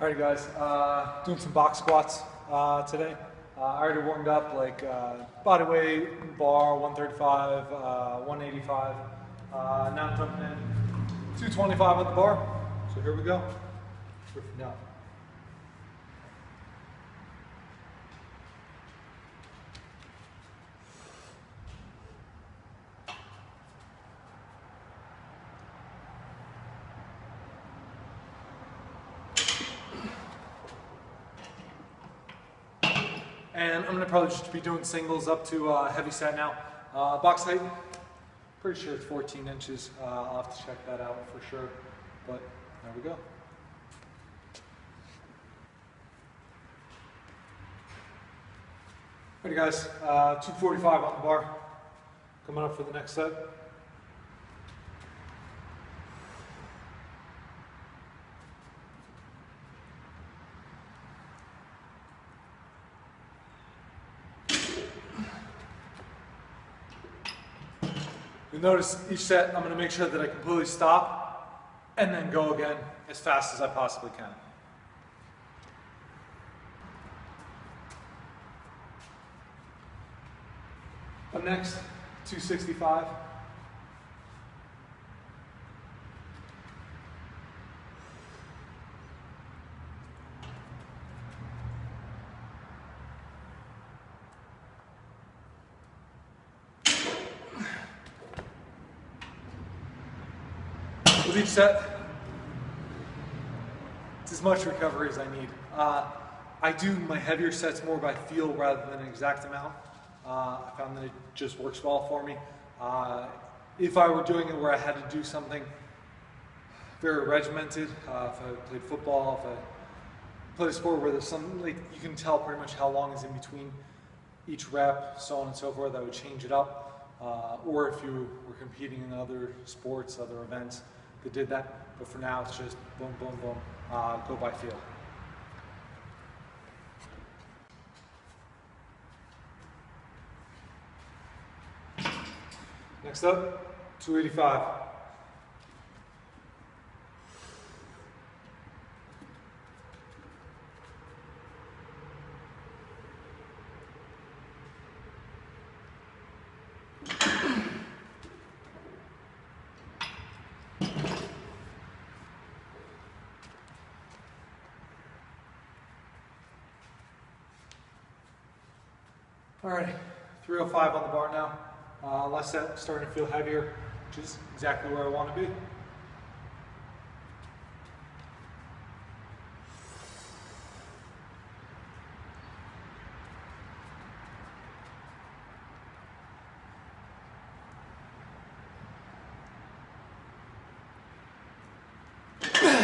Alright guys, uh, doing some box squats uh, today. Uh, I already warmed up like uh, body weight, bar 135, uh, 185. Uh, now I'm jumping in 225 on the bar. So here we go. Now. And I'm gonna probably just be doing singles up to uh, heavy set now. Uh, box height, pretty sure it's 14 inches. Uh, I'll have to check that out for sure. But there we go. Ready guys, uh, 245 on the bar. Coming up for the next set. You'll notice each set I'm going to make sure that I completely stop and then go again as fast as I possibly can. Up next, 265. With each set, it's as much recovery as I need. Uh, I do my heavier sets more by feel rather than an exact amount. Uh, I found that it just works well for me. Uh, if I were doing it where I had to do something very regimented, uh, if I played football, if I played a sport where there's some, like you can tell pretty much how long is in between each rep, so on and so forth, I would change it up. Uh, or if you were competing in other sports, other events that did that. But for now, it's just boom, boom, boom, uh, go by feel. Next up, 285. Alrighty, 305 on the bar now. Uh, last set, starting to feel heavier, which is exactly where I want to be.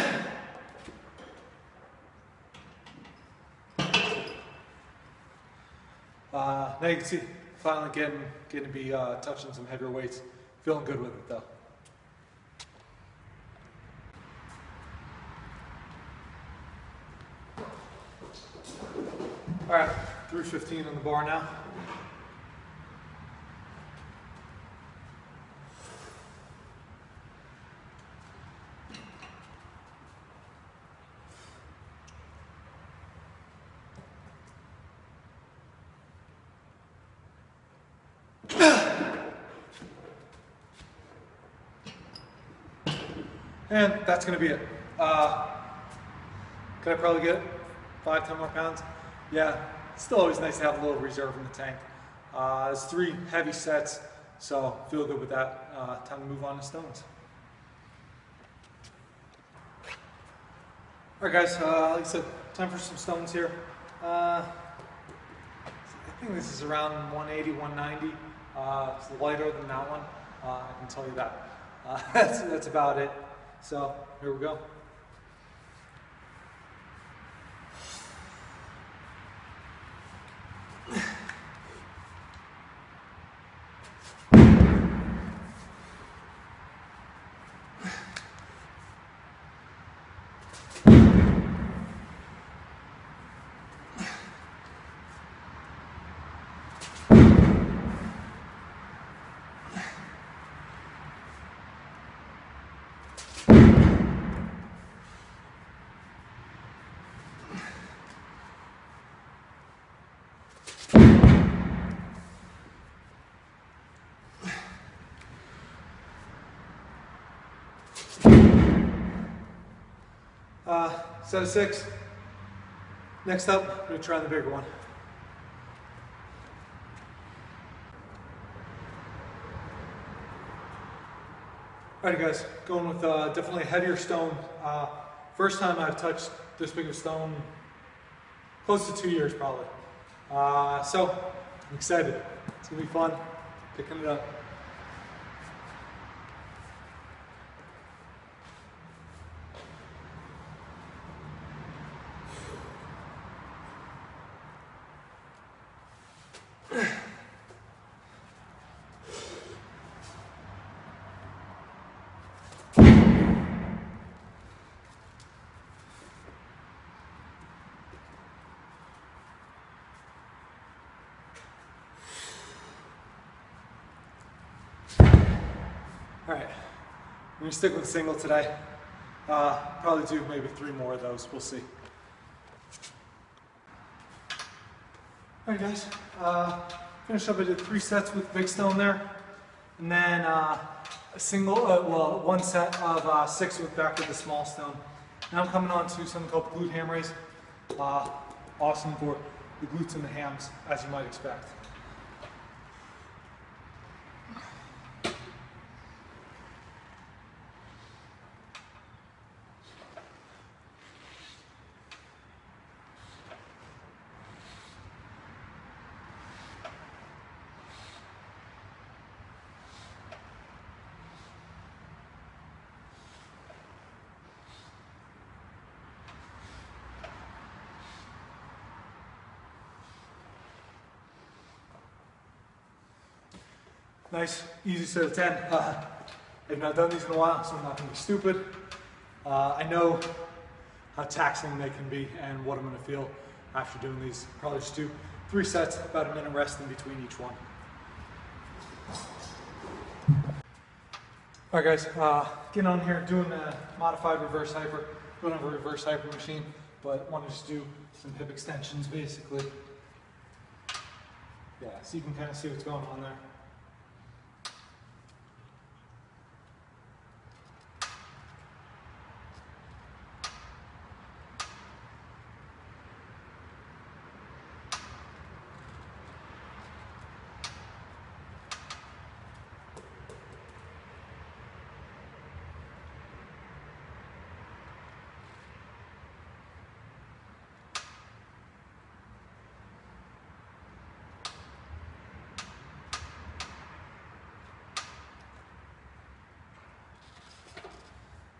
Uh, now you can see, finally getting, getting to be uh, touching some heavier weights. Feeling good with it though. All right, 315 on the bar now. And that's gonna be it. Uh, could I probably get five, ten more pounds? Yeah, it's still always nice to have a little reserve in the tank. Uh, it's three heavy sets, so feel good with that. Uh, time to move on to stones. All right, guys, uh, like I said, time for some stones here. Uh, I think this is around 180, 190. Uh, it's lighter than that one, uh, I can tell you that. Uh, that's, that's about it. So here we go. Uh, set of six. Next up, I'm gonna try the bigger one. Alrighty guys, going with uh, definitely a heavier stone. Uh, first time I've touched this big of stone, close to two years probably. Uh, so, I'm excited. It's gonna be fun, picking it up. All right, I'm gonna stick with single today. Uh, probably do maybe three more of those. We'll see. All right, guys. Uh, finished up. I did three sets with big stone there, and then uh, a single, uh, well, one set of uh, six with back with the small stone. Now I'm coming on to something called glute ham raise. Uh, awesome for the glutes and the hams, as you might expect. Nice, easy set of 10. Uh, I've not done these in a while, so I'm not gonna be stupid. Uh, I know how taxing they can be and what I'm gonna feel after doing these. Probably just do three sets, about a minute rest in between each one. All right guys, uh, getting on here, doing a modified reverse hyper. Don't have a reverse hyper machine, but want to just do some hip extensions basically. Yeah, so you can kind of see what's going on there.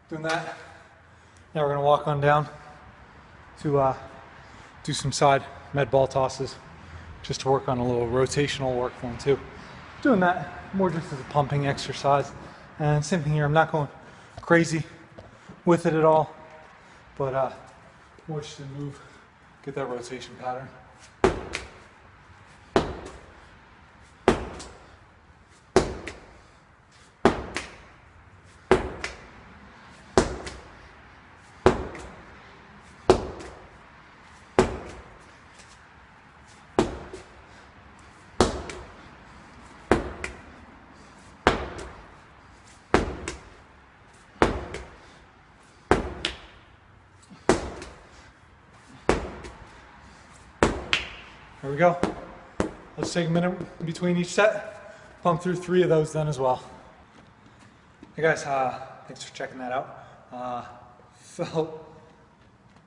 Doing that. Now we're gonna walk on down to uh, do some side med ball tosses, just to work on a little rotational work for them too. Doing that more just as a pumping exercise. And same thing here. I'm not going crazy with it at all, but uh, more just to move, get that rotation pattern. We go. Let's take a minute between each set. Pump through three of those then as well. Hey guys, uh, thanks for checking that out. Uh, felt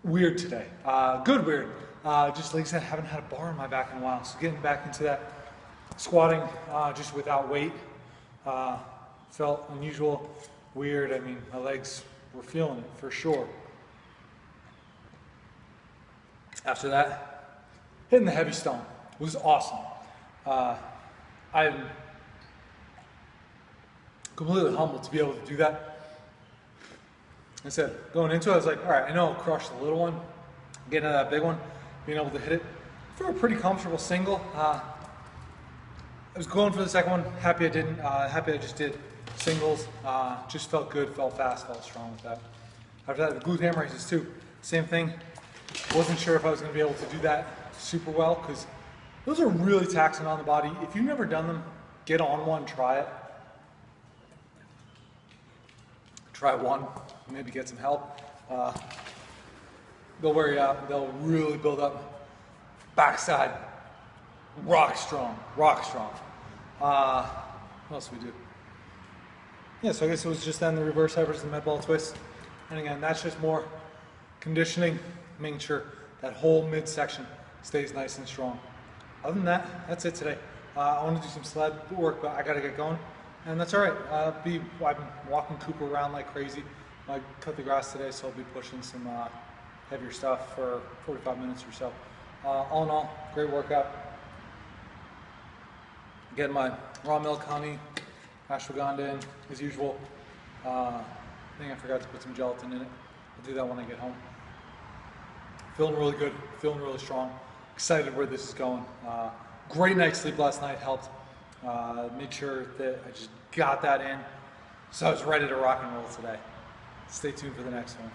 weird today. Uh, good weird. Uh, just like I said, haven't had a bar in my back in a while. So getting back into that squatting uh, just without weight uh, felt unusual, weird. I mean, my legs were feeling it for sure. After that, hitting the heavy stone was awesome. Uh, I'm completely humbled to be able to do that. I said, going into it, I was like, all right, I know I'll crush the little one, getting to that big one, being able to hit it for a pretty comfortable single. Uh, I was going for the second one, happy I didn't, uh, happy I just did singles. Uh, just felt good, felt fast, felt strong with that. After that, the glute ham raises too. Same thing. Wasn't sure if I was to be able to do that super well because those are really taxing on the body. If you've never done them, get on one, try it. try one, maybe get some help. Uh, they'll wear you out. They'll really build up backside. Rock strong, rock strong. Uh, what else we do? Yeah, so I guess it was just then the reverse hypers and the med ball twist. And again, that's just more conditioning, making sure that whole midsection stays nice and strong. Other than that, that's it today. Uh, I want to do some sled work, but I got to get going. And that's all right. Be, I've been walking Cooper around like crazy. I cut the grass today, so I'll be pushing some uh, heavier stuff for 45 minutes or so. Uh, all in all, great workout. Getting my raw milk honey, ashwagandha in as usual. Uh, I think I forgot to put some gelatin in it. I'll do that when I get home. Feeling really good, feeling really strong. Excited where this is going. Uh, great night's sleep last night helped. Uh, made sure that I just got that in. So I was ready to rock and roll today. Stay tuned for the next one.